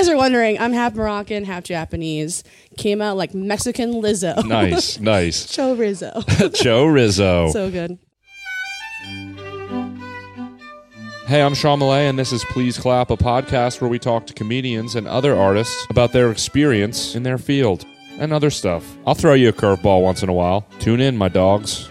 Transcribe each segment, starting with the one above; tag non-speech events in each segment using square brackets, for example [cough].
guys are wondering, I'm half Moroccan, half Japanese. Came out like Mexican Lizzo. Nice, [laughs] nice. Joe Rizzo. [laughs] Joe Rizzo. so good. Hey, I'm Sean Millay, and this is Please Clap, a podcast where we talk to comedians and other artists about their experience in their field and other stuff. I'll throw you a curveball once in a while. Tune in, my dogs.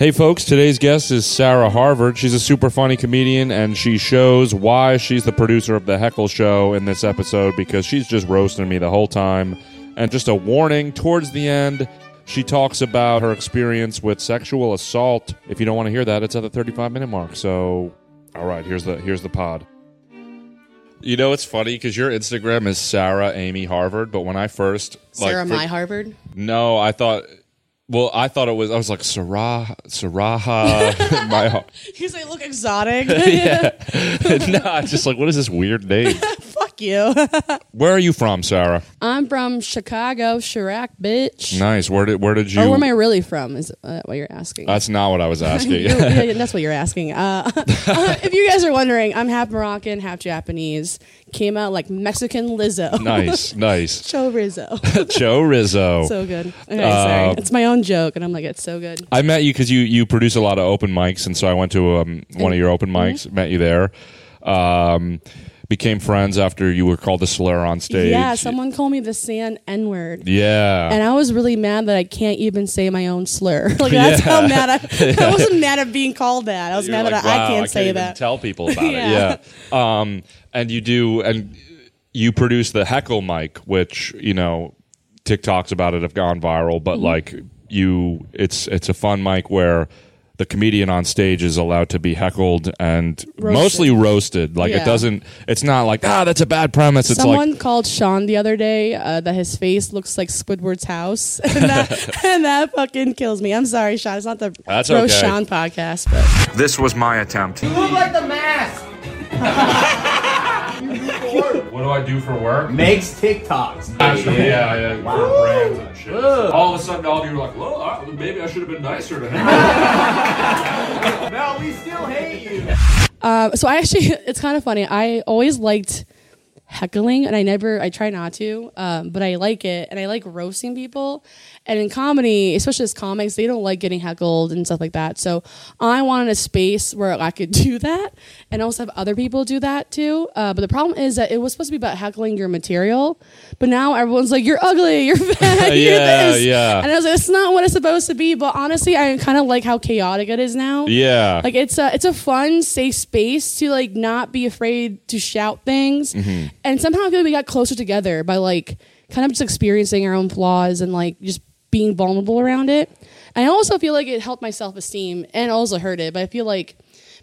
Hey, folks, today's guest is Sarah Harvard. She's a super funny comedian, and she shows why she's the producer of The Heckle Show in this episode because she's just roasting me the whole time. And just a warning towards the end, she talks about her experience with sexual assault. If you don't want to hear that, it's at the 35 minute mark. So, all right, here's the here's the pod. You know, it's funny because your Instagram is Sarah Amy Harvard, but when I first like, Sarah for- My Harvard. no, I thought. Well, I thought it was. I was like Sarah, Saraha. [laughs] my [laughs] heart. Because they look exotic. [laughs] yeah. no, I just like, what is this weird name? Fuck you. [laughs] Where are you from, Sarah? I'm from Chicago, Chiraq, bitch. Nice. Where did Where did you? Or where am I really from? Is that what you're asking? That's not what I was [laughs] asking. Yeah, [laughs] that's what you're asking. Uh, if you guys are wondering, I'm half Moroccan, half Japanese. Came out like Mexican Lizzo. nice, nice. Joe Rizzo. Joe Rizzo. so good. Okay, Uh, sorry. It's my own joke, and I'm like, it's so good. I met you because you you produce a lot of open mics, and so I went to um, one of your open mics. Mm-hmm. Met you there. Um, became friends after you were called the slur on stage. Yeah, someone called me the sand N word. Yeah. And I was really mad that I can't even say my own slur. [laughs] like that's Yeah. how mad I, [laughs] I wasn't mad at being called that. I was You're mad like, that I, "Wow, I can't say even that. Tell people about [laughs] Yeah. it. Yeah. Um, and you do, and you produce the heckle mic, which you know, TikToks about it have gone viral. But Mm-hmm. like you, it's it's a fun mic where the comedian on stage is allowed to be heckled and Roasted. mostly roasted. Like it doesn't. It's not like ah, that's a bad premise. It's Someone like called Sean the other day uh, that his face looks like Squidward's house, [laughs] and that, [laughs] and that fucking kills me. I'm sorry, Sean. It's not the That's Roast okay. Sean podcast, but this was my attempt. You look like the mask. [laughs] [laughs] What do I do for work? Makes TikToks. Actually, yeah, yeah, [laughs] Wow. for brands and shit. Ugh. All of a sudden, all of you were like, "Well, I, maybe I should have been nicer to him." [laughs] No, we still hate you. uh, so I actually, it's kind of funny. I always liked heckling, and I never, I try not to, um, but I like it, and I like roasting people. And in comedy, especially as comics, they don't like getting heckled and stuff like that. So I wanted a space where I could [laughs] do that, and also have other people do that too. Uh, but the problem is that it was supposed to be about heckling your material, but now everyone's like, "You're ugly, [laughs] you're fat, you're this," yeah. and I was like, "It's not what it's supposed to be." But honestly, I kind of like how chaotic it is now. yeah, Like it's a it's a fun, safe space to like not be afraid to shout things. Mm-hmm. And somehow I feel like we got closer together by like kind of just experiencing our own flaws and like just being vulnerable around it. And I also feel like it helped my self esteem and also hurt it. But I feel like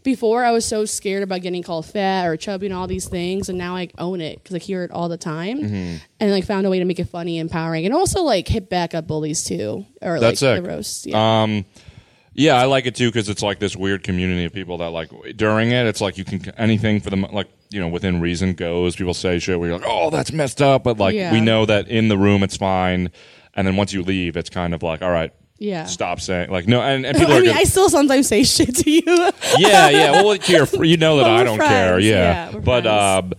before I was so scared about getting called fat or chubby and all these things, and now I own it because I hear it all the time, Mm-hmm. and like found a way to make it funny, and empowering, and also like hit back at bullies too, or That's like sick. the roast. Yeah. Um, yeah, I like it too because it's like this weird community of people that like during it, it's like you can anything for them like you know within reason goes. People say shit where you're like, oh, that's messed up, but like Yeah. we know that in the room it's fine, and then once you leave, it's kind of like, all right, Yeah. stop saying like no, and, and [laughs] people I are mean, gonna- I still sometimes say shit to you. yeah, yeah. [laughs] Well, you're, you know that I we're don't care. friends. Yeah, Yeah, we're but friends. um,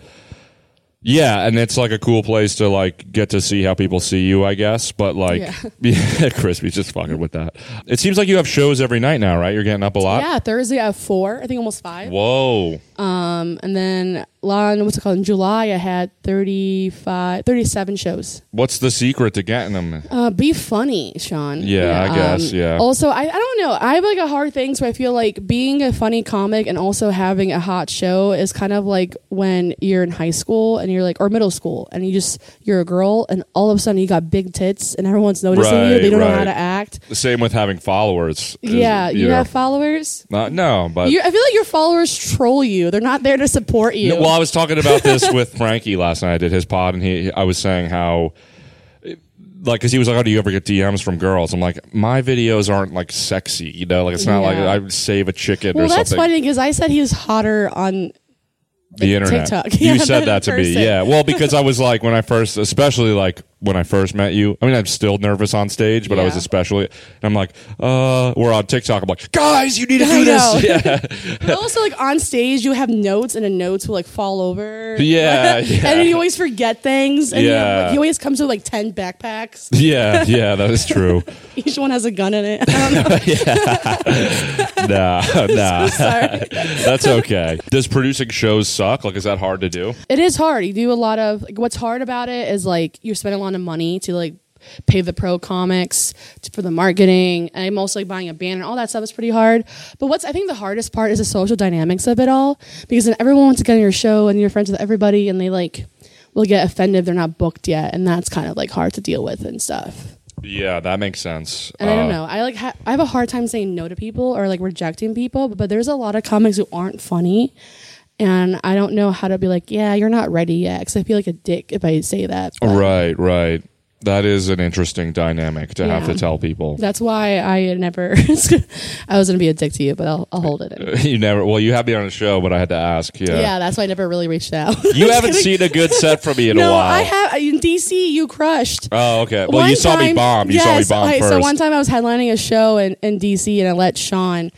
yeah, and it's like a cool place to like get to see how people see you, I guess. But like, Yeah. [laughs] yeah, Crispy's just fucking with that. It seems like you have shows every night now, right? You're getting up a lot. yeah, Thursday I have four. I think almost five. Whoa. Um, and then on what's it called in July I had 35, 37 shows. What's the secret to getting them? Uh, be funny, Sean. Yeah, I guess, yeah. Also, I, I don't know. I have like a hard thing, so I feel like being a funny comic and also having a hot show is kind of like when you're in high school and you're like or middle school and you just you're a girl and all of a sudden you got big tits and everyone's noticing you. They don't know how to act. The same with having followers. Yeah, you know, have followers. not- no, but You, I feel like your followers troll you. They're not there to support you. No, well, I was talking about this [laughs] with Frankie last night. I did his pod, and he, I was saying how, like, because he was like, "Oh, do you ever get DMs from girls?" I'm like, my videos aren't like sexy, you know, like it's not like I would save a chicken well, that's something. funny because I said he was hotter on the internet. TikTok. [laughs] You Yeah, said that to in me, yeah. Well, because I was like, when I first, especially like when I first met you. I mean, I'm still nervous on stage, but I was especially. And I'm like, uh, we're on TikTok. I'm like, guys, you need to do this. [laughs] Yeah, [laughs] But also, like on stage, you have notes, and the notes will like fall over. Yeah, yeah. [laughs] and then you always forget things. And you Yeah. like, he always comes with like ten backpacks. yeah, yeah. That is true. Each one has a gun in it. I don't know. nah, nah. Sorry. That's okay. Does producing shows suck? Like, is that hard to do? It is hard. You do a lot of like, what's hard about it is like you're spending a lot of money to like pay the pro comics to, for the marketing. And I'm also like buying a banner. All that stuff is pretty hard. But what's I think the hardest part is the social dynamics of it all. Because then everyone wants to get on your show and you're friends with everybody and they like will get offended if they're not booked yet. And that's kind of like hard to deal with and stuff. Yeah, that makes sense. and I don't Uh, know. I like ha- I have a hard time saying no to people or like rejecting people, but, but there's a lot of comics who aren't funny, and I don't know how to be like, yeah, you're not ready yet, because I feel like a dick if I say that. but Right, right. That is an interesting dynamic to have to tell people. That's why I never. [laughs] I was gonna be a dick to you, but I'll, I'll hold it. In. [laughs] you never. Well, you had me on a show, but I had to ask. Yeah. Yeah. that's why I never really reached out. [laughs] You haven't seen a good set from me in a no, while. I have in DC. You crushed. Oh, okay. Well, One you saw me bomb. You yes, saw me bomb okay, first. So one time I was headlining a show in, in DC and I let Sean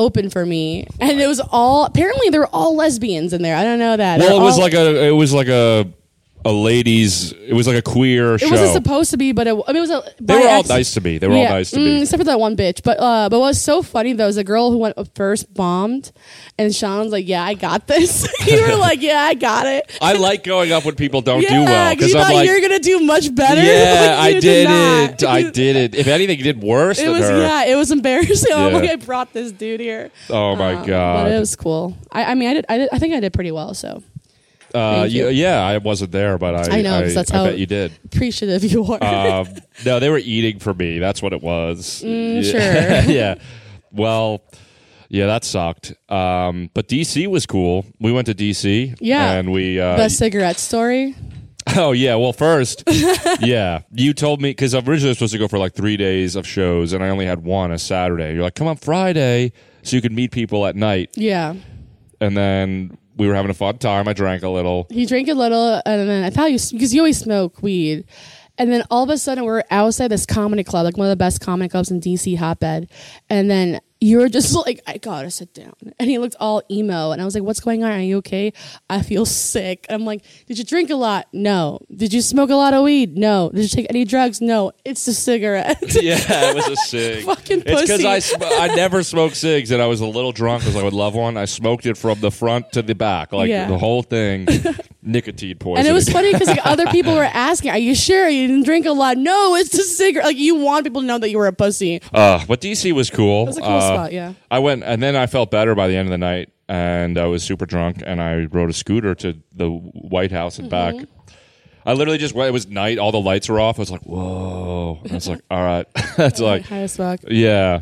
open for me, and it was all apparently they were all lesbians in there. I don't know that. well, They're it was all- like a. It was like a. A ladies. It was like a queer show. It wasn't supposed to be, but it, I mean, it was a. they were all nice to me. They were all nice to mm, me. except for that one bitch. But uh, but what was so funny though is the girl who went first bombed, and Sean's like, "Yeah, I got this." [laughs] you were [laughs] like, "Yeah, I got it." I like going up when people don't do well because you I'm thought like, you're gonna do much better. yeah, [laughs] I you did it. I did it. If anything, you did worse It than was her. yeah, it was embarrassing. I'm Yeah. like, I brought this dude here. Oh my Um, god. But it was cool. I, I mean, I did, I did. I think I did pretty well. So uh, you. yeah, I wasn't there, but I. I know, 'cause that's I how- bet you did. appreciative you [laughs] are. um, no, they were eating for me. That's what it was. Mm, yeah. sure. [laughs] yeah. Well, yeah, that sucked. Um, but DC was cool. We went to DC. Yeah. And we. Uh, the cigarette story. [laughs] oh yeah. Well, first, yeah, you told me because originally I was supposed to go for like three days of shows, and I only had one a Saturday. You're like, come on Friday, so you could meet people at night, Yeah. and then. We were having a fun time. I drank a little. He drank a little, and then I thought you because you always smoke weed, and then all of a sudden we're outside this comedy club, like one of the best comedy clubs in DC, Hotbed, and then you were just [laughs] like, "I gotta sit down," and he looked all emo, and I was like, "What's going on? Are you okay?" I feel sick. I'm like, "Did you drink a lot? No. Did you smoke a lot of weed? No. Did you take any drugs? No. It's the cigarette." [laughs] Yeah, it was a [laughs] cig. Fucking It's because. I sm- I never smoked cigs and I was a little drunk because I would love one. I smoked it from the front to the back, like Yeah. the whole thing, nicotine poisoning. And it was funny because like, other people were [laughs] asking, "Are you sure you didn't drink a lot?" No, it's the cigarette. Like you want people to know that you were a pussy. Uh, but DC was cool. It was a cool spot, yeah. I went and then I felt better by the end of the night, and I was super drunk, and I rode a scooter to the White House and back. Mm-hmm. I literally just went. It was night. All the lights were off. I was like, "Whoa!" And I was like, "All right." [laughs] That's like, high as fuck. yeah.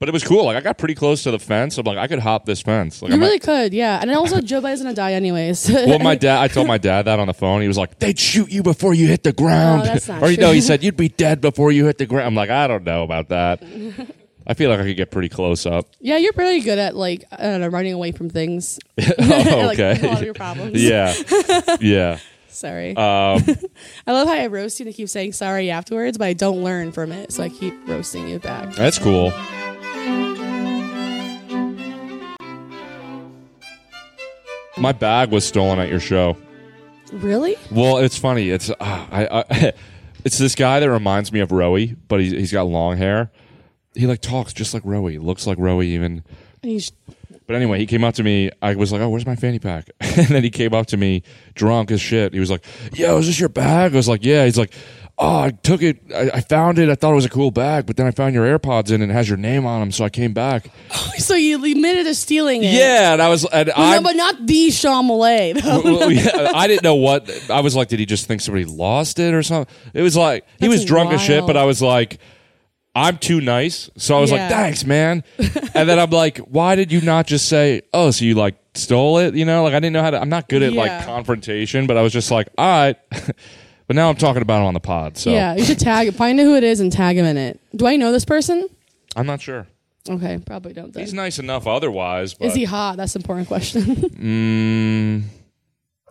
But it was cool. Like I got pretty close to the fence. I'm like, I could hop this fence. Like, You I might- really could, yeah. And also, Joe Biden's gonna die anyways. [laughs] well, my dad. I told my dad that on the phone. He was like, "They'd shoot you before you hit the ground." Oh, that's not or you know, he said you'd be dead before you hit the ground. I'm like, I don't know about that. I feel like I could get pretty close up. yeah, you're pretty good at like I don't know, running away from things. [laughs] [laughs] oh, like, okay. a lot of your problems. yeah, yeah. Sorry. Um, I love how I roast you and keep saying sorry afterwards, but I don't learn from it, so I keep roasting you back. that's cool. My bag was stolen at your show. Really? Well, it's funny. It's uh, I, I [laughs] it's this guy that reminds me of Roey, but he's he's got long hair. He like talks just like Roey, looks like Roey even. Sh- But anyway, he came up to me. I was like, "Oh, where's my fanny pack?" [laughs] And then he came up to me, drunk as shit. He was like, "Yo, is this your bag?" I was like, "Yeah." He's like, "Oh, I took it. I, I found it. I thought it was a cool bag, but then I found your AirPods in, and it has your name on them, so I came back." [laughs] so you admitted to stealing it? Yeah, and I was, and Well, I, no, but not the Sean well, [laughs] yeah, I didn't know what. I was like, did he just think somebody lost it or something? It was like he That's was drunk as shit, but I was like. I'm too nice. So I was Yeah. like, thanks, man. [laughs] and then I'm like, why did you not just say, oh, so you like stole it? You know, like I didn't know how to, I'm not good at like confrontation, but I was just like, all right. But now I'm talking about it on the pod. So Yeah, you should tag find out who it is and tag him in it. Do I know this person? I'm not sure. Okay, probably don't. Then. He's nice enough otherwise, but Is he hot? That's an important question. mm,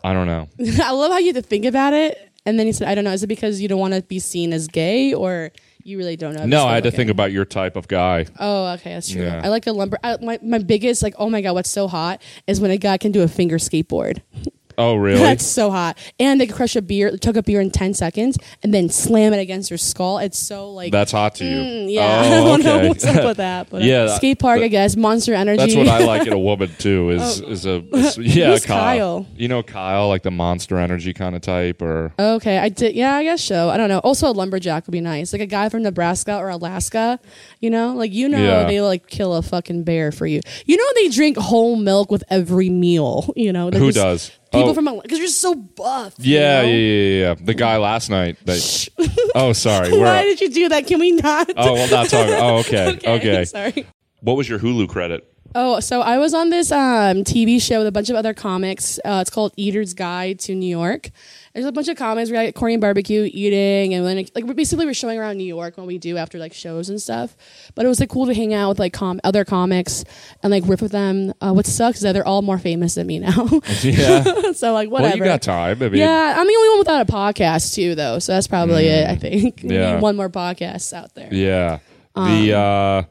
I don't know. [laughs] I love how you to think about it And then he said, I don't know. Is it because you don't want to be seen as gay or you really don't know? No, I had to think about your type of guy. Oh, okay, that's true. Yeah. I like a lumber. I, my my biggest like, oh my god, what's so hot is when a guy can do a finger skateboard. [laughs] Oh, [laughs] really? That's so hot, and they can crush a beer, took a beer in ten seconds, and then slam it against your skull. It's so like, That's hot to you. mm, yeah. [laughs] I Oh, don't know what's up with that, but uh, Yeah, that- skate park, that- I guess. Monster Energy. That's what I [laughs] like in a woman too. Is is a is- yeah, Oh. Who's Kyle. Kyle? You know Kyle, like the Monster Energy kind of type, or Okay, I did. Yeah, I guess so. I don't know. Also, a lumberjack would be nice, like a guy from Nebraska or Alaska. You know, like you know, Yeah. they like kill a fucking bear for you. You know, they drink whole milk with every meal. You know, They're who just- does? People oh, from because you're so buff. you yeah, know? yeah, yeah, yeah. The guy last night. That, [laughs] oh, sorry. [laughs] We're, Why did you do that? Can we not? oh, well, not talking. Oh, [laughs] okay, okay. Sorry. What was your Hulu credit? Oh, so I was on this um, TV show with a bunch of other comics. Uh, it's called Eater's Guide to New York. There's a bunch of comics. We got Korean barbecue, eating, and then like basically we're showing around New York what we do after like shows and stuff. But it was like cool to hang out with like com- other comics and like riff with them. Uh, what sucks is that they're all more famous than me now. [laughs] Yeah. [laughs] so like whatever. well, you got time. I mean, yeah, I'm the only one without a podcast too, though. So that's probably it. I think. [laughs] Mm. Yeah. one more podcast out there. Yeah. The uh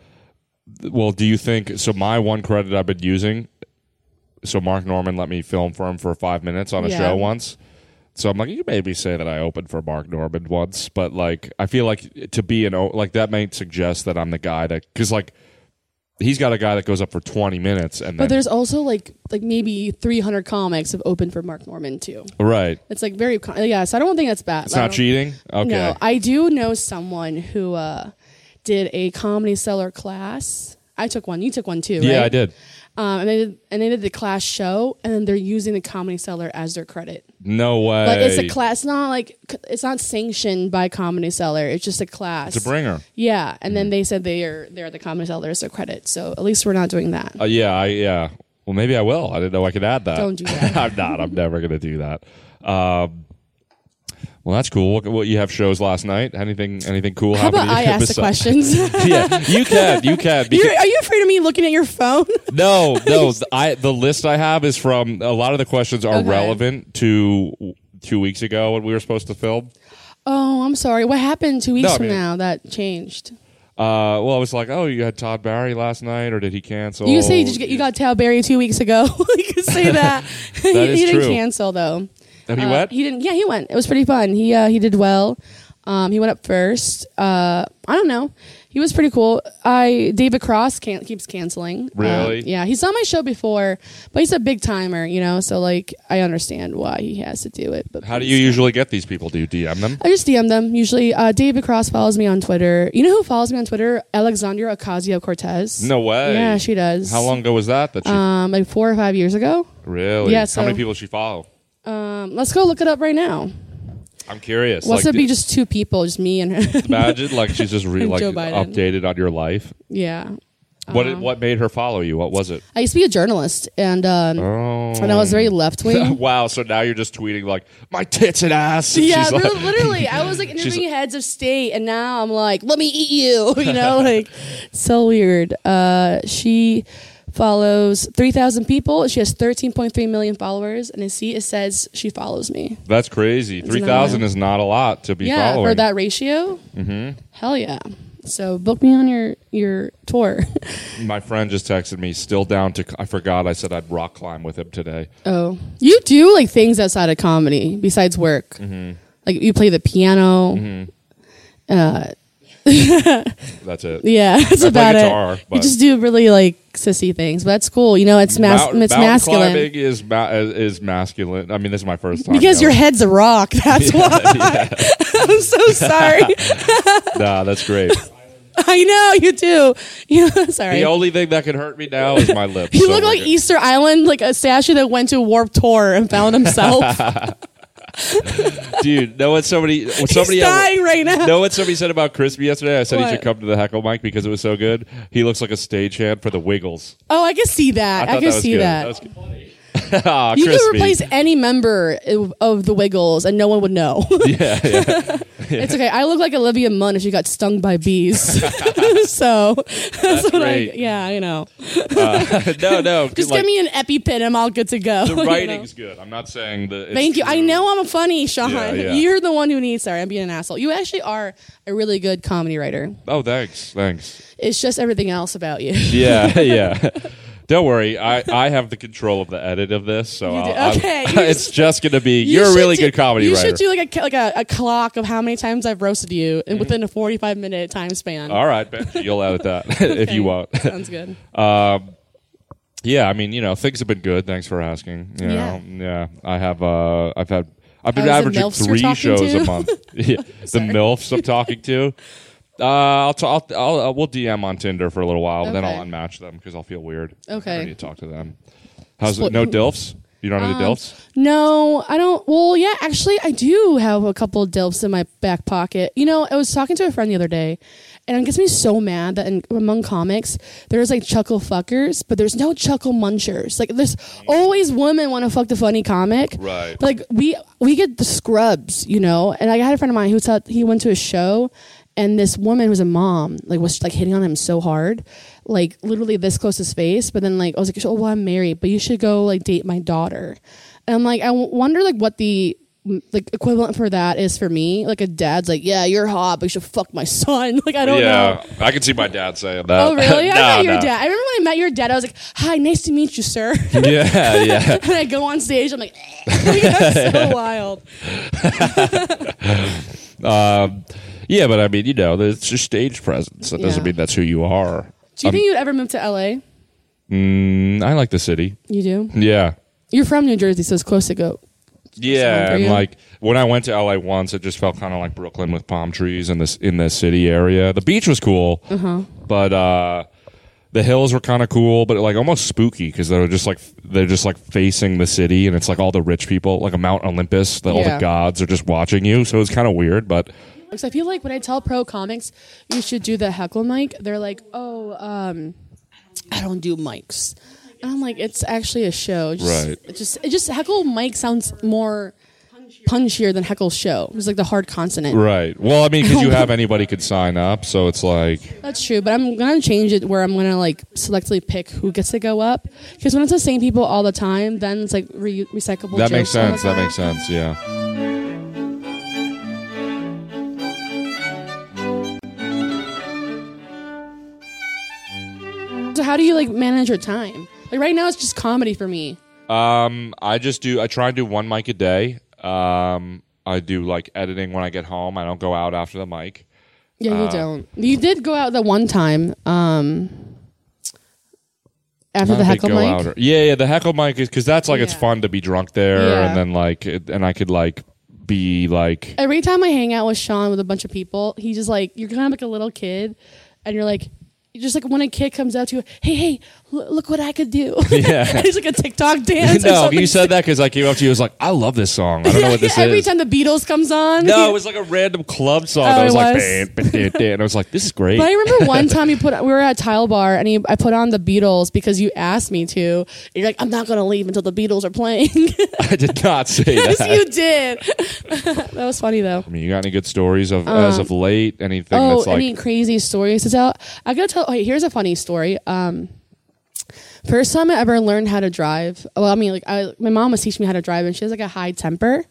well, do you think so my one credit I've been using so Mark Normand let me film for him for 5 minutes on a Yeah. show once. So I'm like you made me say that I opened for Mark Normand once, but like I feel like to be an o- like that might suggest that I'm the guy that cuz like he's got a guy that goes up for 20 minutes and But then there's also like like maybe 300 comics have opened for Mark Normand too. right. It's like very con- yeah. So I don't think that's bad. It's not cheating. Okay. No, I do know someone who uh, did a Comedy Cellar class. I took one. You took one too, right? yeah, I did. Um, and they did, and they did the class show, and then they're using the Comedy Cellar as their credit. No way. Like it's a class, It's not like it's not sanctioned by Comedy Cellar. It's just a class. It's a bringer. Yeah, and then they said they are they're the Comedy Cellar as their credit. So at least we're not doing that. Uh, yeah, I yeah. Well, maybe I will. I didn't know I could add that. Don't do that. [laughs] I'm not. I'm never going to do that. Um, well, that's cool. What, what you have shows last night? Anything? Anything cool? How about I [laughs] ask the questions? [laughs] yeah, you can. You can. Because, You're, you afraid of me looking at your phone? [laughs] no, no. I the list I have is from a lot of the questions are Okay. relevant to two weeks ago when we were supposed to film. Oh, I'm sorry. What happened two weeks No, I from mean- now that changed? Uh, well, I was like, oh, you had Todd Barry last night, or did he cancel? You say did you, get, you got Todd Barry two weeks ago. you can say that. he, is he didn't cancel though. Have you Uh, went? He didn't. Yeah, he went. It was pretty fun. He uh, he did well. Um, he went up first. Uh, I don't know. He was pretty cool. I David Cross can keeps canceling. Really? Um, yeah, he's on my show before, but he's a big timer, you know. So like, I understand why he has to do it. But How do you please usually get these people? Do you DM them? I just DM them usually. Uh, David Cross follows me on Twitter. You know who follows me on Twitter? Alexandria Ocasio Cortez. No way. Yeah, she does. How long ago was that? That she Um, like four or five years ago. really? yeah, How so- many people she follow? Um, let's go look it up right now. I'm curious. What's like, it be just two people, just me and her? imagine like she's just [laughs] re- like updated on your life. yeah. What Um, what made her follow you? What was it? I used to be a journalist, and um, Oh, and I was very left wing. [laughs] wow. So now you're just tweeting like my tits and ass. And [laughs] yeah, she's like- literally. I was like interviewing heads of state, and now I'm like, let me eat you. You know, like so weird. Uh, she follows three thousand people. She has thirteen point three million followers, and I see it says she follows me. That's crazy. Isn't Three that thousand wild? is not a lot to be yeah, following. for that ratio. Mm-hmm. Hell yeah. So book me on your your tour. [laughs] My friend just texted me. Still down to. I forgot. I said I'd rock climb with him today. Oh, you do like things outside of comedy besides work. Mm-hmm. Like you play the piano. Uh, [laughs] That's it. [laughs] yeah, that's I about guitar, it. You just do really like sissy things, but that's cool. You know, it's mas- Mount- it's mountain masculine climbing is ma- is masculine. I mean, this is my first time. because you your head's a rock. [laughs] That's why. I'm so sorry. Nah, that's great. I know you do. You sorry. the only thing that can hurt me now is my lips. you so look like good. Easter Island, like a statue that went to a Warped Tour and found himself. Dude. Know what somebody? What He's somebody? dying right now. Know what somebody said about Crispy yesterday? I said he should come to the heckle mic because it was so good. He looks like a stagehand for the Wiggles. Oh, I can see that. I, thought can that see good. that. was [laughs] Aw, you could replace any member of, the Wiggles and no one would know. [laughs] yeah, yeah. [laughs] It's okay. I look like Olivia Munn if she got stung by bees. so that's, what great. I. Yeah, I know. Uh, no, no. Just like, give me an EpiPen. And I'm all good to go. the you know? writing's good. I'm not saying that. it's Thank you. I know I'm funny, Sean. Yeah, yeah. You're the one who needs. Sorry, I'm being an asshole. You actually are a really good comedy writer. Oh, thanks, thanks. It's just everything else about you. Yeah, yeah. Don't worry, I, I have the control of the edit of this, so You do- I'll- I'll- okay, [laughs] you it's just gonna be. You You're a should really do- good comedy you writer. should do like a ca- like a, a clock of how many times I've roasted you and within a 45 minute time span. All right, you'll edit that [laughs] if Okay. you want. [laughs] Sounds good. Yeah, I mean, you know, things have been good. Thanks for asking. You Yeah. know, yeah, I have. Uh, I've had. I've been Oh, is it averaging MILFs you're three talking shows to? a month. yeah, the milfs I'm talking to. Uh, I'll, t- I'll, I'll uh, we'll DM on Tinder for a little while, then Okay. I'll unmatch them because I'll feel weird. Okay. I need to talk to them. How's Split- it? No dilfs? You don't have any Um, dilfs? No, I don't. Well, yeah, actually, I do have a couple of dilfs in my back pocket. You know, I was talking to a friend the other day, and it gets me so mad that in, among comics, there's like chuckle fuckers, but there's no chuckle munchers. Like, there's always women want to fuck the funny comic. Right. Like, we we get the scrubs, you know. And I had a friend of mine who thought he went to a show, and this woman was a mom like was like hitting on him so hard like literally this close to his face but then like i was like oh well i'm married but you should go like date my daughter and i'm like i wonder like what the like equivalent for that is for me like a dad's like yeah you're hot but you should fuck my [laughs] son like i don't know. yeah, know I can see my dad saying that. oh really [laughs] i No, met your no. dad i remember when i met your dad i was like hi nice to meet you sir [laughs] Yeah, yeah. and i go on stage i'm like, like that's so wild Um, yeah, but I mean, you know, it's your stage presence. That doesn't Yeah. mean that's who you are. do you think you'd ever move to la Mm, I like the city. you do Yeah. you're from new jersey so it's close to go Yeah, for and you? like when I went to LA once, it just felt kind of like Brooklyn with palm trees in this in the city area. The beach was cool, Uh-huh. but uh, the hills were kind of cool, but like almost spooky because they were just like they're just like facing the city, and it's like all the rich people, like a Mount Olympus, that all the Yeah. gods are just watching you. So it was kind of weird, but I feel like when I tell pro comics you should do the heckle mic, they're like, "Oh, um, I don't do mics," and I'm like, "It's actually a show." Just, Right. It just, it just heckle mic sounds more punchier than heckle show. It's like the hard consonant. right. Well, I mean, because you have [laughs] anybody could sign up, so it's like That's true, but I'm gonna change it where I'm gonna like selectively pick who gets to go up. Because when it's the same people all the time, then it's like re- recyclable. that makes sense. That makes sense. Yeah. How do you like manage your time? Like right now, it's just comedy for me. Um, I just do. I try and do one mic a day. Um, I do like editing when I get home. I don't go out after the mic. Yeah, Uh, you don't. You did go out the one time. Um, after Not the a big heckle go mic. outer. Yeah, yeah. The heckle mic is because that's like it's Yeah. fun to be drunk there, Yeah. and then like, it, and I could like be like, Every time I hang out with Sean with a bunch of people, he just like you're kind of like a little kid, and you're like. Just like when a kid comes out to you, hey, hey, look what I could do. [laughs] [laughs] Yeah. it's like a TikTok [laughs] dance. no, you said that because I came up to you. I was like, I love this song. I don't know what this Every is. time the Beatles comes on. no, it was like a random club song. Oh, that was like, was? "Ban, ban, ban, ban," and I was like, this is great. But I remember one time you put we were at Tile Bar and you, I put on the Beatles because you asked me to. You're like, I'm not gonna leave until the Beatles are playing. I did not say yes, that. you did. that was funny though. I mean, you got any good stories of as of late? Anything Oh, that's like any crazy stories to tell? I gotta tell. Okay, here's a funny story. Um, first time I ever learned how to drive. Well, I mean, like, I, my mom was teaching me how to drive, and she has like a high temper.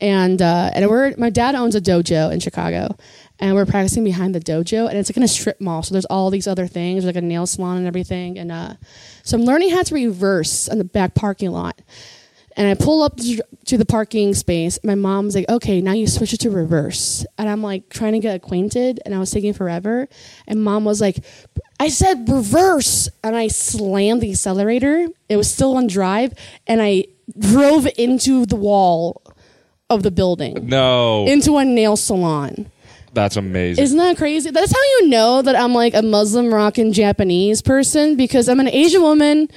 And uh, and we're my dad owns a dojo in Chicago, and we're practicing behind the dojo, and it's like in a strip mall. So there's all these other things, like a nail salon and everything. And uh, so I'm learning how to reverse in the back parking lot. And I pull up to the parking space. My mom's like, okay, now you switch it to reverse. And I'm like trying to get acquainted, and I was taking forever. And mom was like, I said reverse. And I slammed the accelerator. It was still on drive, and I drove into the wall of the building, no, into a nail salon. that's amazing. Isn't that crazy? That's how you know that I'm like a Muslim, Moroccan, Japanese person because I'm an Asian woman.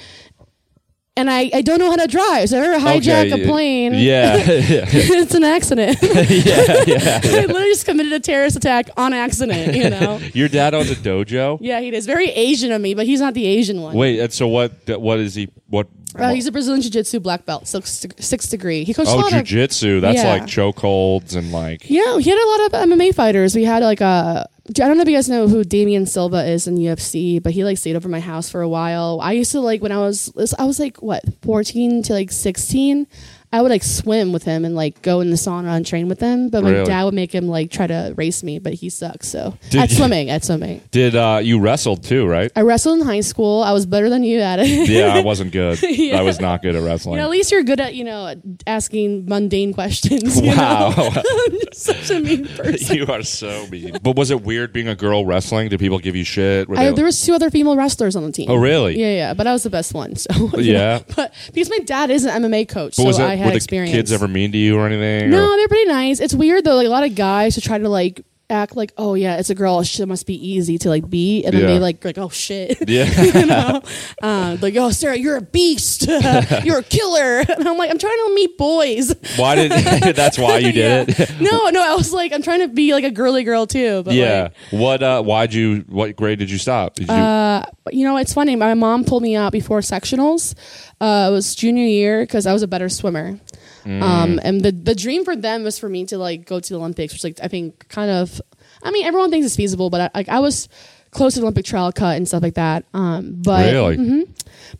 And I, I don't know how to drive. So if I ever hijack Okay, a plane, Yeah, yeah, [laughs] it's an accident. [laughs] yeah, yeah. [laughs] I literally just committed a terrorist attack on accident, you know? Your dad owns a dojo. yeah, he is very Asian of me, but he's not the Asian one. Wait, and so what? What is he? What? Uh, he's a Brazilian Jiu-Jitsu black belt, sixth, sixth degree. He coached a oh, lot of jujitsu. That's Yeah. like chokeholds and like. Yeah, he had a lot of MMA fighters. We had like a. I don't know if you guys know who Damian Silva is in UFC, but he like stayed over my house for a while. I used to like when I was I was like what fourteen to like sixteen. I would like swim with him and like go in the sauna and train with him. But my Really? dad would make him like try to race me, but he sucks. So Did at you- swimming, at swimming, Did uh, you wrestled too? Right? I wrestled in high school. I was better than you at it. yeah, I [laughs] wasn't good. Yeah. I was not good at You wrestling. know, at least you're good at you know asking mundane questions. You wow, know? [laughs] I'm just such a mean person. you are so mean. But was it weird being a girl wrestling? Did people give you shit? Were I, there was two other female wrestlers on the team. Oh, really? Yeah, yeah. But I was the best one. So [laughs] Yeah. But because my dad is an MMA coach, but so was it, I had were the experience. kids ever mean to you or anything? No, or- they're pretty nice. It's weird though. Like a lot of guys who try to like act like, oh yeah, it's a girl. She must be easy to like be, and then Yeah. they like like oh shit. [laughs] Yeah. you know, uh, like oh Sarah, you're a beast. [laughs] you're a killer. [laughs] And I'm like, I'm trying to meet boys. why did? that's why you did Yeah. it. no, no. I was like, I'm trying to be like a girly girl too. But yeah. like, what? Uh, why'd you? What grade did you stop? Did you? Uh, you know, it's funny. My mom pulled me out before sectionals. Uh, it was junior year because I was a better swimmer. Mm. Um, and the the dream for them was for me to like go to the Olympics, which like I think kind of, I mean, everyone thinks it's feasible, but I, like I was close to the Olympic trial cut and stuff like that. Um, but really? Mhm.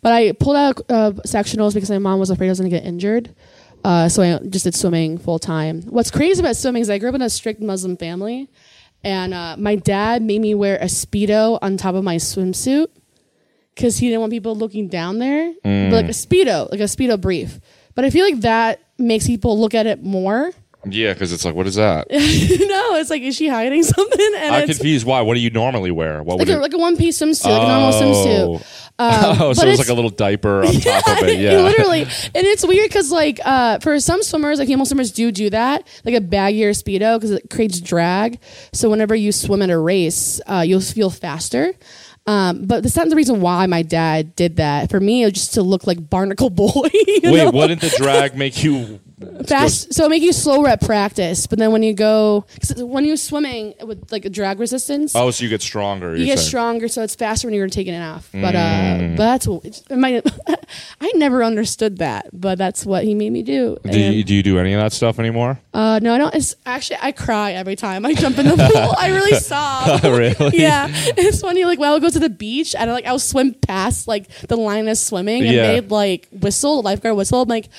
But I pulled out uh, sectionals because my mom was afraid I was going to get injured. Uh, so I just did swimming full time. What's crazy about swimming is I grew up in a strict Muslim family, and uh, my dad made me wear a speedo on top of my swimsuit because he didn't want people looking down there. But like a speedo, like a speedo brief. But I feel like that makes people look at it more. Yeah, because it's like, what is that? [laughs] no, it's like, is she hiding [laughs] something? And I'm it's confused. Why? What do you normally wear? What like would a, it? like a one piece swimsuit, like a normal swimsuit. [laughs] Um, oh, so it's like a little diaper on top of it. Yeah. literally. And it's weird because, like, uh, for some swimmers, like female swimmers do do that, like a baggier speedo, because it creates drag. So whenever you swim at a race, uh, you'll feel faster. Um, but that's not the reason why my dad did that. For me, it was just to look like Barnacle Boy. [laughs] you know? Wait, wouldn't the drag make you fast so it make you slow rep practice but then when you go 'cause when you're swimming with like a drag resistance Oh, so you get stronger. you get saying. stronger so it's faster when you're taking it off but Mm. uh but that's what it might, [laughs] i never understood that but that's what he made me do Do you, do you do any of that stuff anymore? uh no i don't it's actually i cry every time i jump in the [laughs] pool i really sob [laughs] really? yeah it's funny like when i would go to the beach and like i'll swim past like the line of swimming and Yeah. they'd like whistle the lifeguard whistle i'm like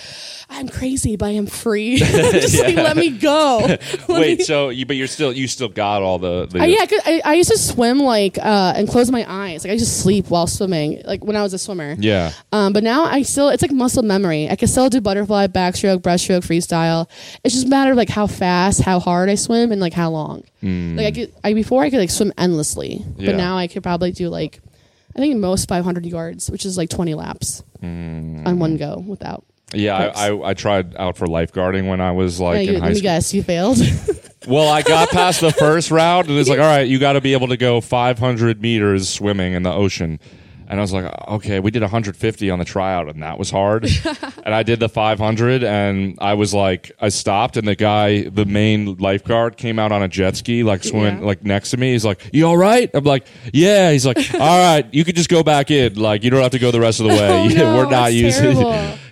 i'm crazy but i am free [laughs] [laughs] just like let me go [laughs] Let Wait, me- so you but you're still you still got all the, the Uh, yeah, I, I used to swim like uh, and close my eyes. Like I just sleep while swimming, like when I was a swimmer. yeah. Um, but now I still it's like muscle memory. I can still do butterfly, backstroke, breaststroke, freestyle. It's just a matter of like how fast, how hard I swim, and like how long. Like I could, I before I could like swim endlessly. Yeah. but now I could probably do like I think most 500 yards, which is like 20 laps Hmm. on one go without. Yeah, I, I I tried out for lifeguarding when I was like you, in high school. guess, you failed. [laughs] Well, I got past the first round, and it's like, [laughs] all right, you got to be able to go 500 meters swimming in the ocean. And I was like, okay, we did 150 on the tryout, and that was hard. [laughs] and I did the 500, and I was like, I stopped, and the guy, the main lifeguard, came out on a jet ski, like swimming, Yeah. like next to me. He's like, "You all right?" I'm like, "Yeah." He's like, "All right, you can just go back in. Like, you don't have to go the rest of the way. Oh, no, We're not using."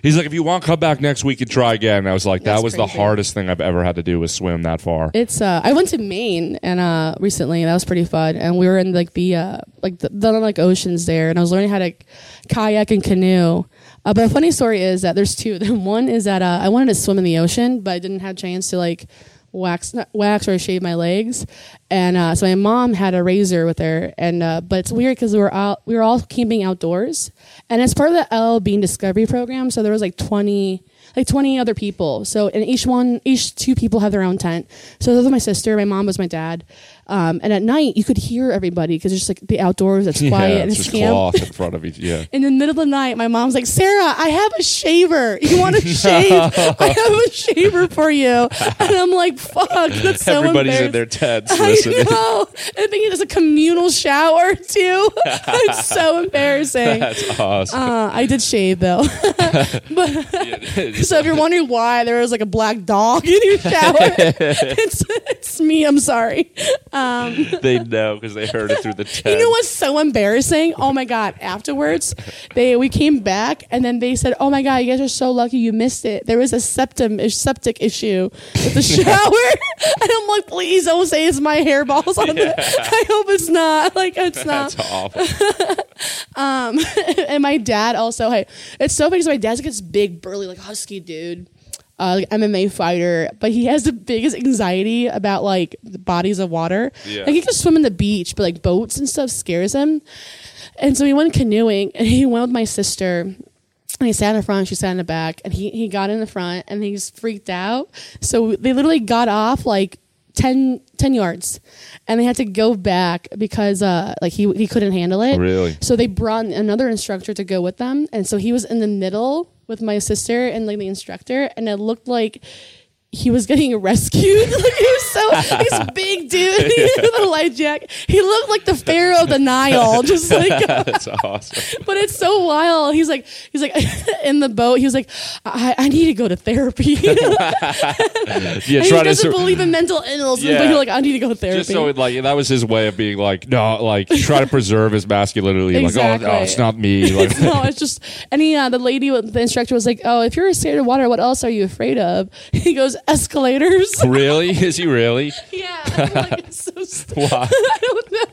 He's like, "If you want, come back next week and try again." And I was like, "That That's was the crazy. hardest thing I've ever had to do was swim that far." It's uh I went to Maine and uh recently that was pretty fun and we were in like the uh like the, the like oceans there and I was learning how to kayak and canoe. Uh, but a funny story is that there's two. [laughs] One is that uh, I wanted to swim in the ocean, but I didn't have a chance to like wax wax or shave my legs, and uh, so my mom had a razor with her. And uh, but it's weird because we were out we were all camping outdoors, and as part of the L Bean Discovery program, so there was like twenty like 20 other people. So, and each one, each two people have their own tent. So, those are my sister, my mom was my dad. Um, and at night, you could hear everybody because it's just like the outdoors, it's quiet yeah, and it's just camp. cloth in [laughs] front of each. Yeah. In the middle of the night, my mom's like, Sarah, I have a shaver. You want to [laughs] shave? I have a shaver for you. And I'm like, fuck, that's so Everybody's in their tents [laughs] I listening. know. And I think it's a communal shower too. it's so embarrassing. That's awesome. Uh, I did shave though. So if you're wondering why there was like a black dog in your shower, it's it's me. I'm sorry. [laughs] they know because they heard it through the tent. [laughs] You know what's so embarrassing? Oh my god! Afterwards, they we came back and then they said, "Oh my god, you guys are so lucky you missed it. There was a septum septic issue with the [laughs] shower." and I'm like, "Please don't say it's my hairballs on it. I hope it's not. Like it's not." That's awful. um, and my dad also. Hey, it's so funny because my dad's like this big, burly, like husky dude. Uh, like MMA fighter, but he has the biggest anxiety about like the bodies of water. Yeah. Like he can swim in the beach, but like boats and stuff scares him. And so he went canoeing, and he went with my sister. And he sat in the front, she sat in the back, and he he got in the front, and he's freaked out. So they literally got off like 10, 10 yards, and they had to go back because uh like he he couldn't handle it. Really? So they brought another instructor to go with them, and so he was in the middle with my sister and like the instructor, and it looked like he was getting [laughs] rescued. [laughs] like he was so he's big dude [laughs] with a life jacket. He looked like the Pharaoh of the Nile, just like. That's awesome. But it's so wild. He's like, he's like in the boat. He was like, I, I need to go to therapy. Yeah, And he doesn't sur- believe in mental illness, Yeah. but he's like, I need to go to therapy. just so it, like that was his way of being like no like try to preserve his masculinity Exactly. like oh, no it's not me like no, it's just and he, uh, the lady, with- the instructor was like, "Oh, if you're scared of water, what else are you afraid of?" He goes, "Escalators." [laughs] really is he really yeah, I'm like, it's so [laughs] stupid. why [laughs] I don't know.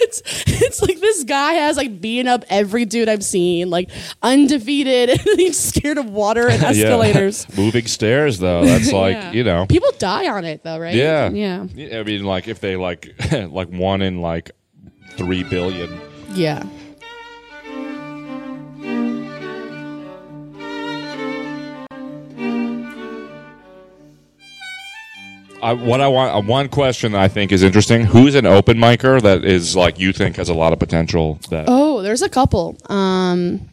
It's it's like this guy has like beaten up every dude I've seen, like undefeated, and he's scared of water and escalators. Yeah. moving stairs though that's like Yeah. you know people die on it though, right? yeah yeah, I mean like if they like like one in like three billion yeah. I, what I want, uh, one question that I think is interesting: Who's an open micer that is like you think has a lot of potential? That Oh, there's a couple. Um,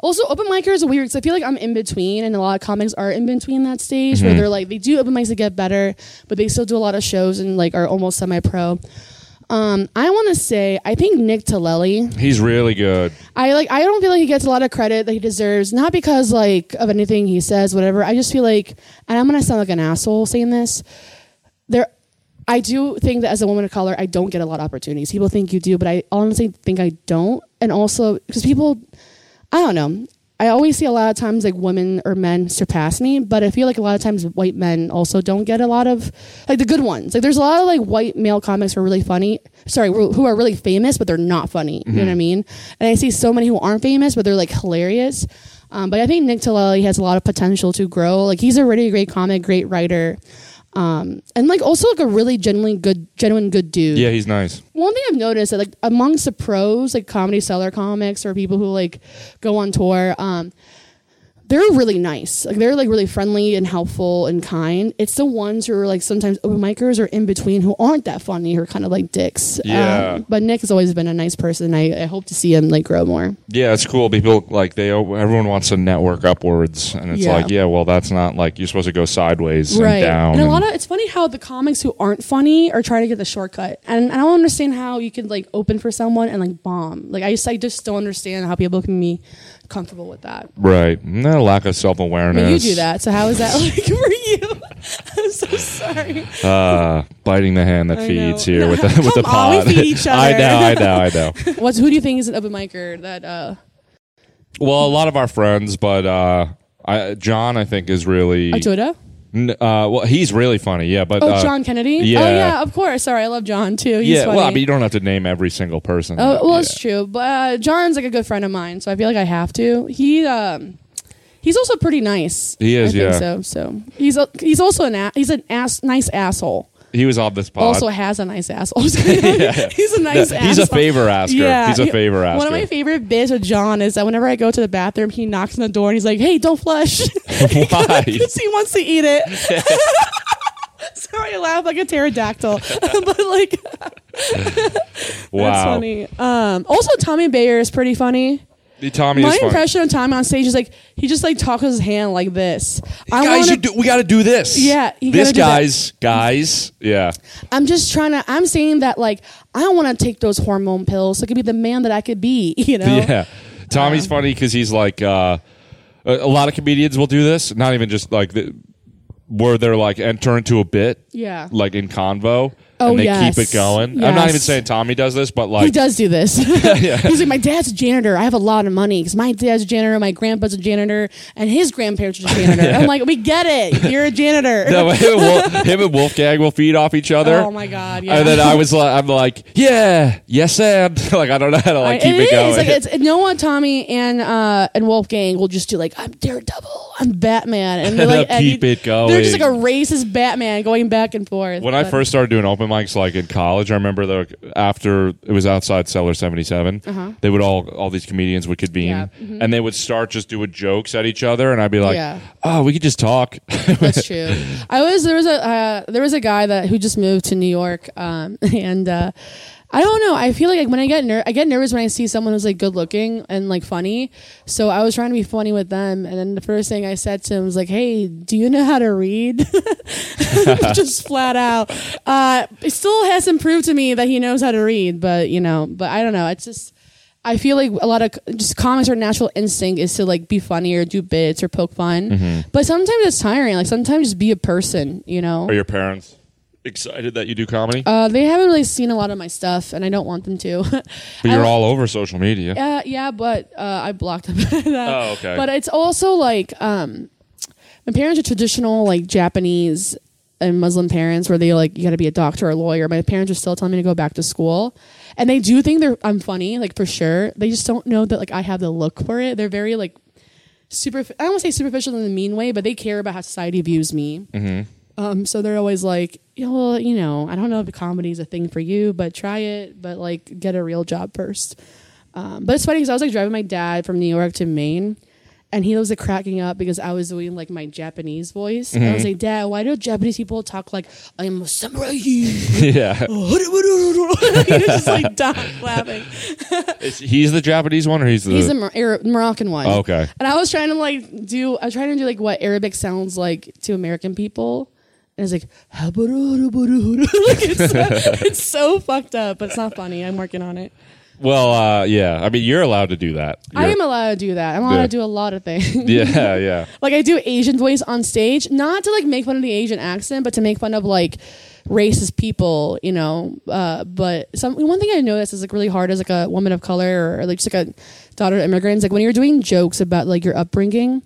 also, open micers are weird because I feel like I'm in between, and a lot of comics are in between that stage where they're like they do open mics to get better, but they still do a lot of shows and like are almost semi-pro. Um, I want to say I think Nick Tellelli. he's really good. I like I don't feel like he gets a lot of credit that he deserves, not because like of anything he says, whatever. I just feel like, and I'm gonna sound like an asshole saying this. There, I do think that as a woman of color, I don't get a lot of opportunities. People think you do, but I honestly think I don't. And also because people, I don't know. I always see a lot of times like women or men surpass me, but I feel like a lot of times white men also don't get a lot of like the good ones. Like there's a lot of like white male comics who are really funny. Sorry, who who are really famous, but they're not funny. You know what I mean? And I see so many who aren't famous, but they're like hilarious. Um, but I think Nick Tellelli has a lot of potential to grow. Like he's a really great comic, great writer, um, and like also like a really genuinely good, genuine good dude Yeah, he's nice. one thing I've noticed that like amongst the pros, like Comedy Cellar comics or people who like go on tour, um, they're really nice. Like they're like really friendly and helpful and kind. It's the ones who are like sometimes open micers or in between who aren't that funny who are kind of like dicks. Yeah. Um, but Nick has always been a nice person. I, I hope to see him like grow more. Yeah, it's cool. People like they everyone wants to network upwards, and it's Yeah. like, yeah, well, that's not like you're supposed to go sideways right. and down. And a lot of it's funny how the comics who aren't funny are trying to get the shortcut. And I don't understand how you can like open for someone and like bomb. Like I just I just don't understand how people can be comfortable with that. right, no lack of self I awareness. mean, you do that. So how is that [laughs] like for you? I'm so sorry. Uh, biting the hand that I feeds know. here with the with the on, we feed each [laughs] I know, I know, I know. [laughs] What's who do you think is an open micer that uh Well, a lot of our friends, but uh, I, John, I think is really. Atoda? N- uh, well, he's really funny. Yeah, but Oh, uh, John Kennedy? yeah. Oh yeah, of course. Sorry, I love John too. He's yeah, funny. well, I mean, you don't have to name every single person. Oh, well, it's true. But uh, John's like a good friend of mine, so I feel like I have to. He um he's also pretty nice. He is, I think yeah. So so he's a, he's also an a- he's an ass nice asshole. He was on this pod. Also has a nice asshole. [laughs] He's a [laughs] nice he's a asshole. favor asker. Yeah, he's a favor asker. One of my favorite bits with John is that whenever I go to the bathroom, he knocks on the door and he's like, "Hey, don't flush," [laughs] Why? because he wants to eat it. Sorry, I laugh like a pterodactyl, but like wow. that's funny. Um, also, Tommy Bayer is pretty funny. The Tommy My is impression of Tommy on stage is like he just like talks with his hand like this. I guys, wanna, you do, we got to do this. Yeah, you this gotta do that. guys, guys, yeah. I'm just trying to. I'm saying that like I don't want to take those hormone pills. So I could be the man that I could be. [laughs] You know. Yeah. Tommy's funny because he's like, uh, a, a lot of comedians will do this. Not even just like the, where they're like enter into a bit, Yeah. like in convo, Oh, and they yes. keep it going. I'm not even saying Tommy does this, but like he does do this. [laughs] [laughs] He's like, my dad's a janitor. I have a lot of money because my dad's a janitor, my grandpa's a janitor, and his grandparents are a [laughs] janitor. I'm like, we get it. You're a janitor. no, him, and Wolf, him and Wolfgang will feed off each other. oh my god. Yeah. And then I was like, I'm like, yeah, yes, and like I don't know how to like keep it going. Like it's know what Tommy and uh and Wolfgang will just do like I'm Daredevil, I'm Batman, and they're like keep and it going. They're just like a racist Batman going back and forth. when I first started doing open mics, like in college, I remember the after it was outside Cellar Seventy they would all all these comedians would convene, Uh-huh. Yeah. Mhm. and they would start just doing jokes at each other, and I'd be like, Yeah. "Oh, we could just talk." [laughs] That's true. I was there was a uh, there was a guy that who just moved to New York, um, [laughs] and uh, I don't know. I feel like when I get ner- I get nervous when I see someone who's like good looking and like funny. So I was trying to be funny with them, and then the first thing I said to him was like, "Hey, do you know how to read?" [laughs] just flat out. Uh, it still hasn't proved to me that he knows how to read, but you know, but I don't know. It's just. I feel like a lot of just comics or natural instinct is to like be funny or do bits or poke fun. But sometimes it's tiring. Like sometimes just be a person, you know. Are your parents excited that you do comedy? Uh, they haven't really seen a lot of my stuff, and I don't want them to. [laughs] but you're all over social media. Uh, yeah, but uh, I blocked them. [laughs] Oh, okay. But it's also like um, my parents are traditional like Japanese and Muslim parents, where they like you got to be a doctor or a lawyer. My parents are still telling me to go back to school, and they do think they're I'm funny, like for sure. They just don't know that like I have the look for it. They're very like super. I don't want to say superficial in the mean way, but they care about how society views me. Um, so they're always like, yeah, well, you know, I don't know if comedy is a thing for you, but try it. But like, get a real job first. Um, but it's funny because I was like driving my dad from New York to Maine, and he was like cracking up because I was doing like my Japanese voice. And I was like, Dad, why do Japanese people talk like I'm a samurai? [laughs] yeah, [laughs] [laughs] he was just like dying laughing. He's the Japanese one, or he's the He's the Arab- Moroccan one. Oh, okay. And I was trying to like do, I was trying to do like what Arabic sounds like to American people. And it's like, [laughs] like it's, it's so fucked up, but it's not funny. I'm working on it. Well, uh, yeah. I mean, you're allowed to do that. I You're- am allowed to do that. I'm allowed Yeah. to do a lot of things. [laughs] Yeah, yeah. [laughs] like I do Asian voice on stage, not to like make fun of the Asian accent, but to make fun of like racist people, you know. Uh, but some one thing I noticed is like really hard as like a woman of color or like just like a daughter of immigrants. Like when you're doing jokes about like your upbringing,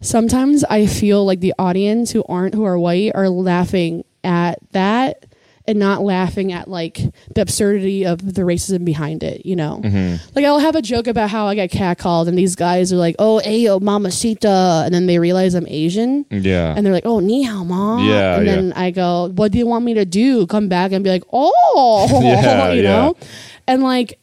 sometimes I feel like the audience who aren't who are white are laughing at that and not laughing at like the absurdity of the racism behind it, you know. Mm-hmm. Like I'll have a joke about how I got catcalled and these guys are like, "Oh, ayo, mamacita," and then they realize I'm Asian. Yeah. And they're like, "Oh, ni hao, ma." Yeah, And then I go, "What do you want me to do?" Come back and be like, "Oh," [laughs] Yeah, [laughs] you yeah. know. And like,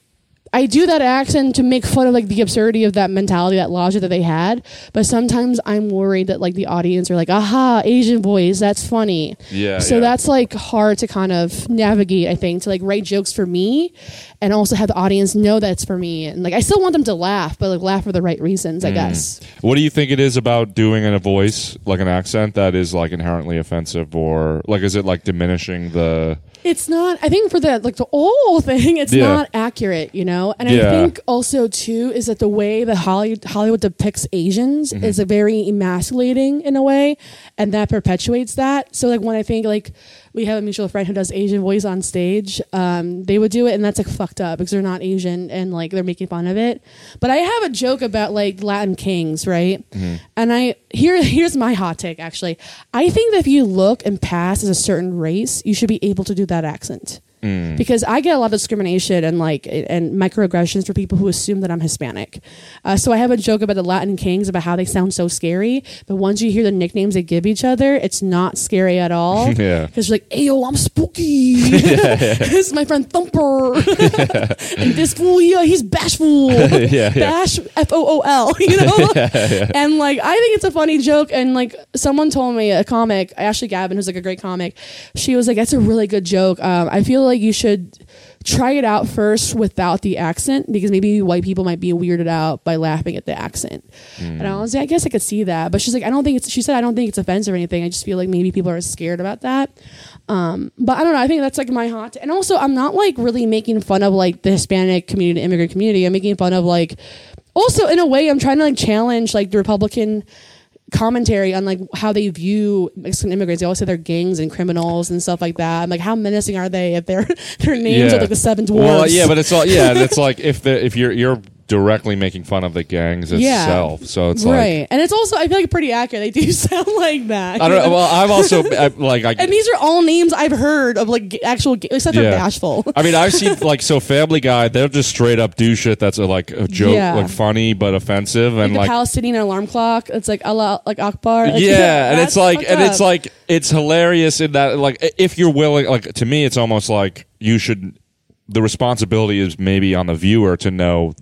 I do that accent to make fun of like the absurdity of that mentality, that logic that they had. But sometimes I'm worried that like the audience are like, "Aha, Asian voice, that's funny." Yeah, So yeah. that's like hard to kind of navigate. I think to like write jokes for me, and also have the audience know that's for me. And like, I still want them to laugh, but like laugh for the right reasons, I Mm. guess. What do you think it is about doing in a voice, like an accent, that is like inherently offensive, or like is it like diminishing the? It's not. I think for the like the oh [laughs] thing, it's Yeah. not accurate, you know. And Yeah. I think also too is that the way that Hollywood Hollywood depicts Asians Mm-hmm. is a very emasculating in a way, and that perpetuates that. So like when I think like we have a mutual friend who does Asian voice on stage, um, they would do it, and that's like fucked up because they're not Asian and like they're making fun of it. But I have a joke about like Latin kings, right? And I here here's my hot take actually. I think that if you look and pass as a certain race, you should be able to do that accent. Because I get a lot of discrimination and like and microaggressions for people who assume that I'm Hispanic. Uh, so I have a joke about the Latin kings about how they sound so scary, but once you hear the nicknames they give each other, it's not scary at all. [laughs] Yeah. Because you're like, "Ayo, I'm spooky." [laughs] [laughs] this is my friend Thumper, and this fool, yeah, he's bashful. Yeah, yeah. Bash F O O L. You know. And like, I think it's a funny joke. And like, someone told me a comic, Ashley Gavin, who's like a great comic. She was like, "That's a really good joke. Um, I feel like you should." Try it out first without the accent because maybe white people might be weirded out by laughing at the accent. And I was like, I guess I could see that. But she's like, I don't think it's, she said, I don't think it's offensive or anything. I just feel like maybe people are scared about that. Um, but I don't know. I think that's like my hot. And also, I'm not like really making fun of like the Hispanic community, immigrant community. I'm making fun of like, also in a way, I'm trying to like challenge like the Republican commentary on like how they view Mexican immigrants. They always say they're gangs and criminals and stuff like that. I'm like, how menacing are they if their [laughs] their names are like the seven dwarfs? Well, yeah, but it's all yeah. and it's [laughs] like if the if you're you're directly making fun of the gangs Yeah. itself, so it's like right, and it's also I feel like pretty accurate. They do [laughs] sound like that. I don't know. Well, I've also [laughs] I, like I. and these are all names I've heard of like g- actual, ga- except for Yeah. Bashful. I mean, I've seen [laughs] like so Family Guy. They'll just straight up do shit that's a, like a joke, Yeah. like funny but offensive, Like and the like Palestinian alarm clock. It's like Allah, like Akbar. Like, yeah, and that's it's like fucked and it's up. like it's hilarious in that like i- if you're willing, like to me, it's almost like you should. The responsibility is maybe on the viewer to know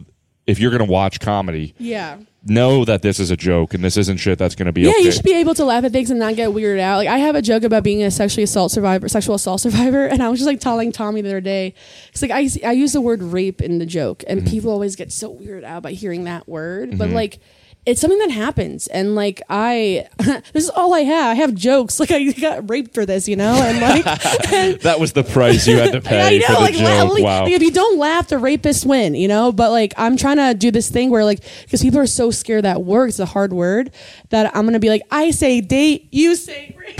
if you're going to watch comedy, yeah. know that this is a joke and this isn't shit that's going to be Yeah, okay. you should be able to laugh at things and not get weirded out. Like I have a joke about being a sexually assault survivor, sexual assault [laughs] survivor, and I was just like telling Tommy the other day, it's like I I use the word rape in the joke, and Mm-hmm. people always get so weirded out by hearing that word, but like. It's something that happens, and like I, [laughs] this is all I have. I have jokes. [laughs] Like I got raped for this, you know, and like, [laughs] and, that was the price you had to I pay know, for the like, la- joke. like, wow. like, if you don't laugh, the rapists win, you know. But like, I'm trying to do this thing where like, because people are so scared that word, it's a hard word, that I'm gonna be like, I say date, you say rape,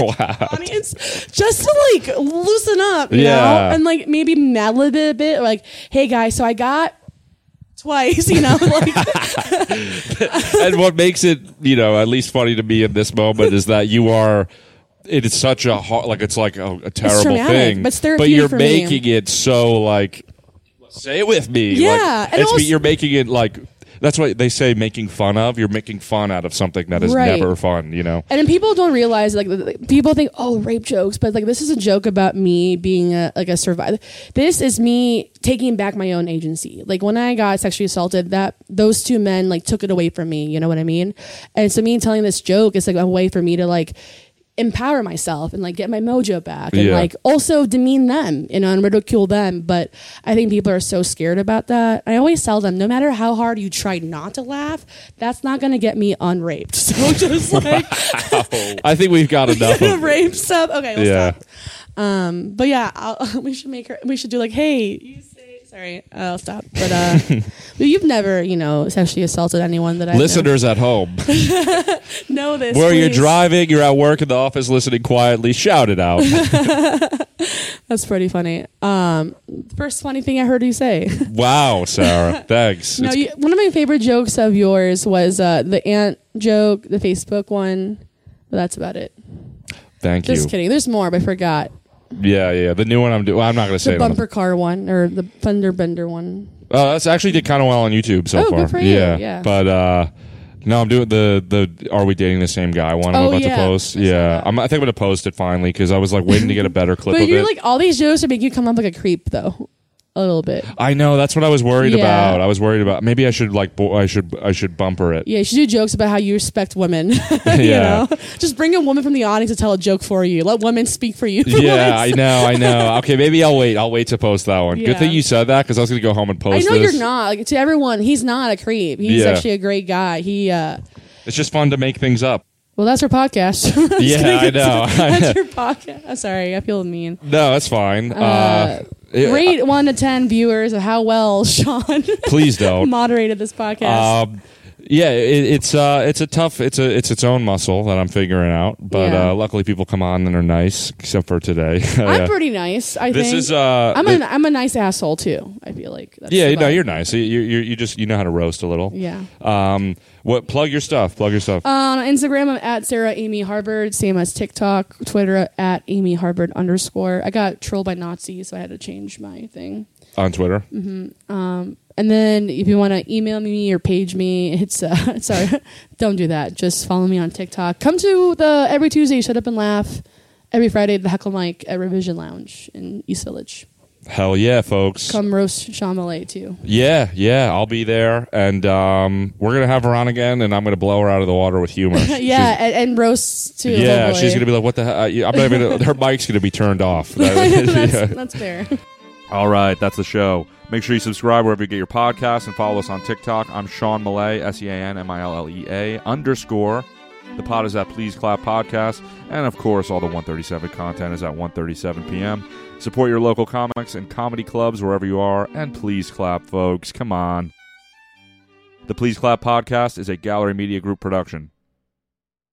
wow. audience, just to like loosen up, you Yeah. know, and like maybe mad a little bit, like, hey guys, so I got twice, you know, [laughs] like [laughs] and what makes it, you know, at least funny to me in this moment is that you are. It is such a hard, like it's like a, a terrible thing, but but you're for me. making it so like. Say it with me. Yeah, like, and it's, also- you're making it like that's what they say. Making fun of. You're making fun out of something that is Right. never fun. You know. And then people don't realize like people think oh rape jokes, but like this is a joke about me being a like a survivor. This is me taking back my own agency. Like when I got sexually assaulted, that those two men like took it away from me. You know what I mean? And so me telling this joke is like a way for me to like empower myself and like get my mojo back and Yeah. like also demean them you know and ridicule them but i think people are so scared about that i always tell them no matter how hard you try not to laugh that's not going to get me unraped [laughs] so just [laughs] like [laughs] I think we've got enough of rape stuff. Okay, we'll Yeah. stop. Um, but yeah, I'll, we should make her. We should do like, hey, you say. Sorry, I'll stop. But uh, [laughs] you've never, you know, sexually assaulted anyone that I listeners at home. [laughs] know this. Where you're please. driving, you're at work in the office listening quietly, shout it out. [laughs] That's pretty funny. Um, first funny thing I heard you say. wow, Sarah. Thanks. no, It's- you, one of my favorite jokes of yours was uh, the ant joke, the Facebook one. But that's about it. thank you. Just you. kidding. There's more, but I forgot. Yeah, yeah. The new one I'm doing. Well, I'm not going to say The it. bumper car one or the fender bender one. Oh, that's actually did kind of well on YouTube so Oh, far. good for you, Yeah, yeah. but uh, no, I'm doing the the Are we dating the same guy one? I'm Oh, about yeah. to post. I saw Yeah, that. I'm, I think I'm going to post it finally because I was like waiting to get a better [laughs] clip But of you're it. like all these jokes are making you come up like a creep though, a little bit. I know that's what I was worried Yeah. about. I was worried about maybe I should like bo- I should I should bumper it. Yeah, you should do jokes about how you respect women. [laughs] you [laughs] Yeah. know, just bring a woman from the audience to tell a joke for you. Let women speak for you. for [laughs] Yeah, I once. know, I know. Okay, maybe I'll wait. I'll wait to post that one. Yeah. Good thing you said that because I was going to go home and post. I know this. you're not. Like, to everyone, he's not a creep. He's Yeah. actually a great guy. He. uh It's just fun to make things up. Well, that's your podcast. Yeah, I know. that's your podcast. I'm sorry, I feel mean. No, that's fine. Uh, Uh, Rate one to ten viewers of how well [laughs] Sean please don't. moderated this podcast. Um, yeah, it, it's uh, it's a tough, it's a, it's its own muscle that I'm figuring out. But Yeah. uh, luckily, people come on and are nice, except for today. [laughs] I'm pretty nice. I This think. is uh, I'm a I'm a nice asshole too. I feel like. That's yeah, the no, vibe. you're nice. You, you you just you know how to roast a little. Yeah. Um, what plug your stuff? Plug your stuff. Uh, on Instagram, I'm at Sarah Amy Harvard. Same as TikTok, Twitter at Amy Harvard underscore. I got trolled by Nazis, so I had to change my thing. On Twitter. And then if you want to email me or page me, it's uh, [laughs] sorry, [laughs] don't do that. Just follow me on TikTok. Come to the every Tuesday, shut up and laugh. Every Friday, the Heckle Mic at Revision Lounge in East Village. Hell yeah, folks. Come roast Sean Millea too. Yeah, yeah, I'll be there, and um, we're gonna have her on again, and I'm gonna blow her out of the water with humor. [laughs] yeah, and, and roast too. yeah, hopefully. she's gonna be like, "What the hell?" I'm not even. Her mic's gonna be turned off. that's, Yeah. that's fair. All right, that's the show. Make sure you subscribe wherever you get your podcasts and follow us on TikTok. I'm Sean Millea, S E A N M I L L E A underscore. The pod is at Please Clap Podcast. And of course, all the 137 content is at 137 p.m. Support your local comics and comedy clubs wherever you are. And please clap, folks. Come on. The Please Clap Podcast is a Gallery Media Group production.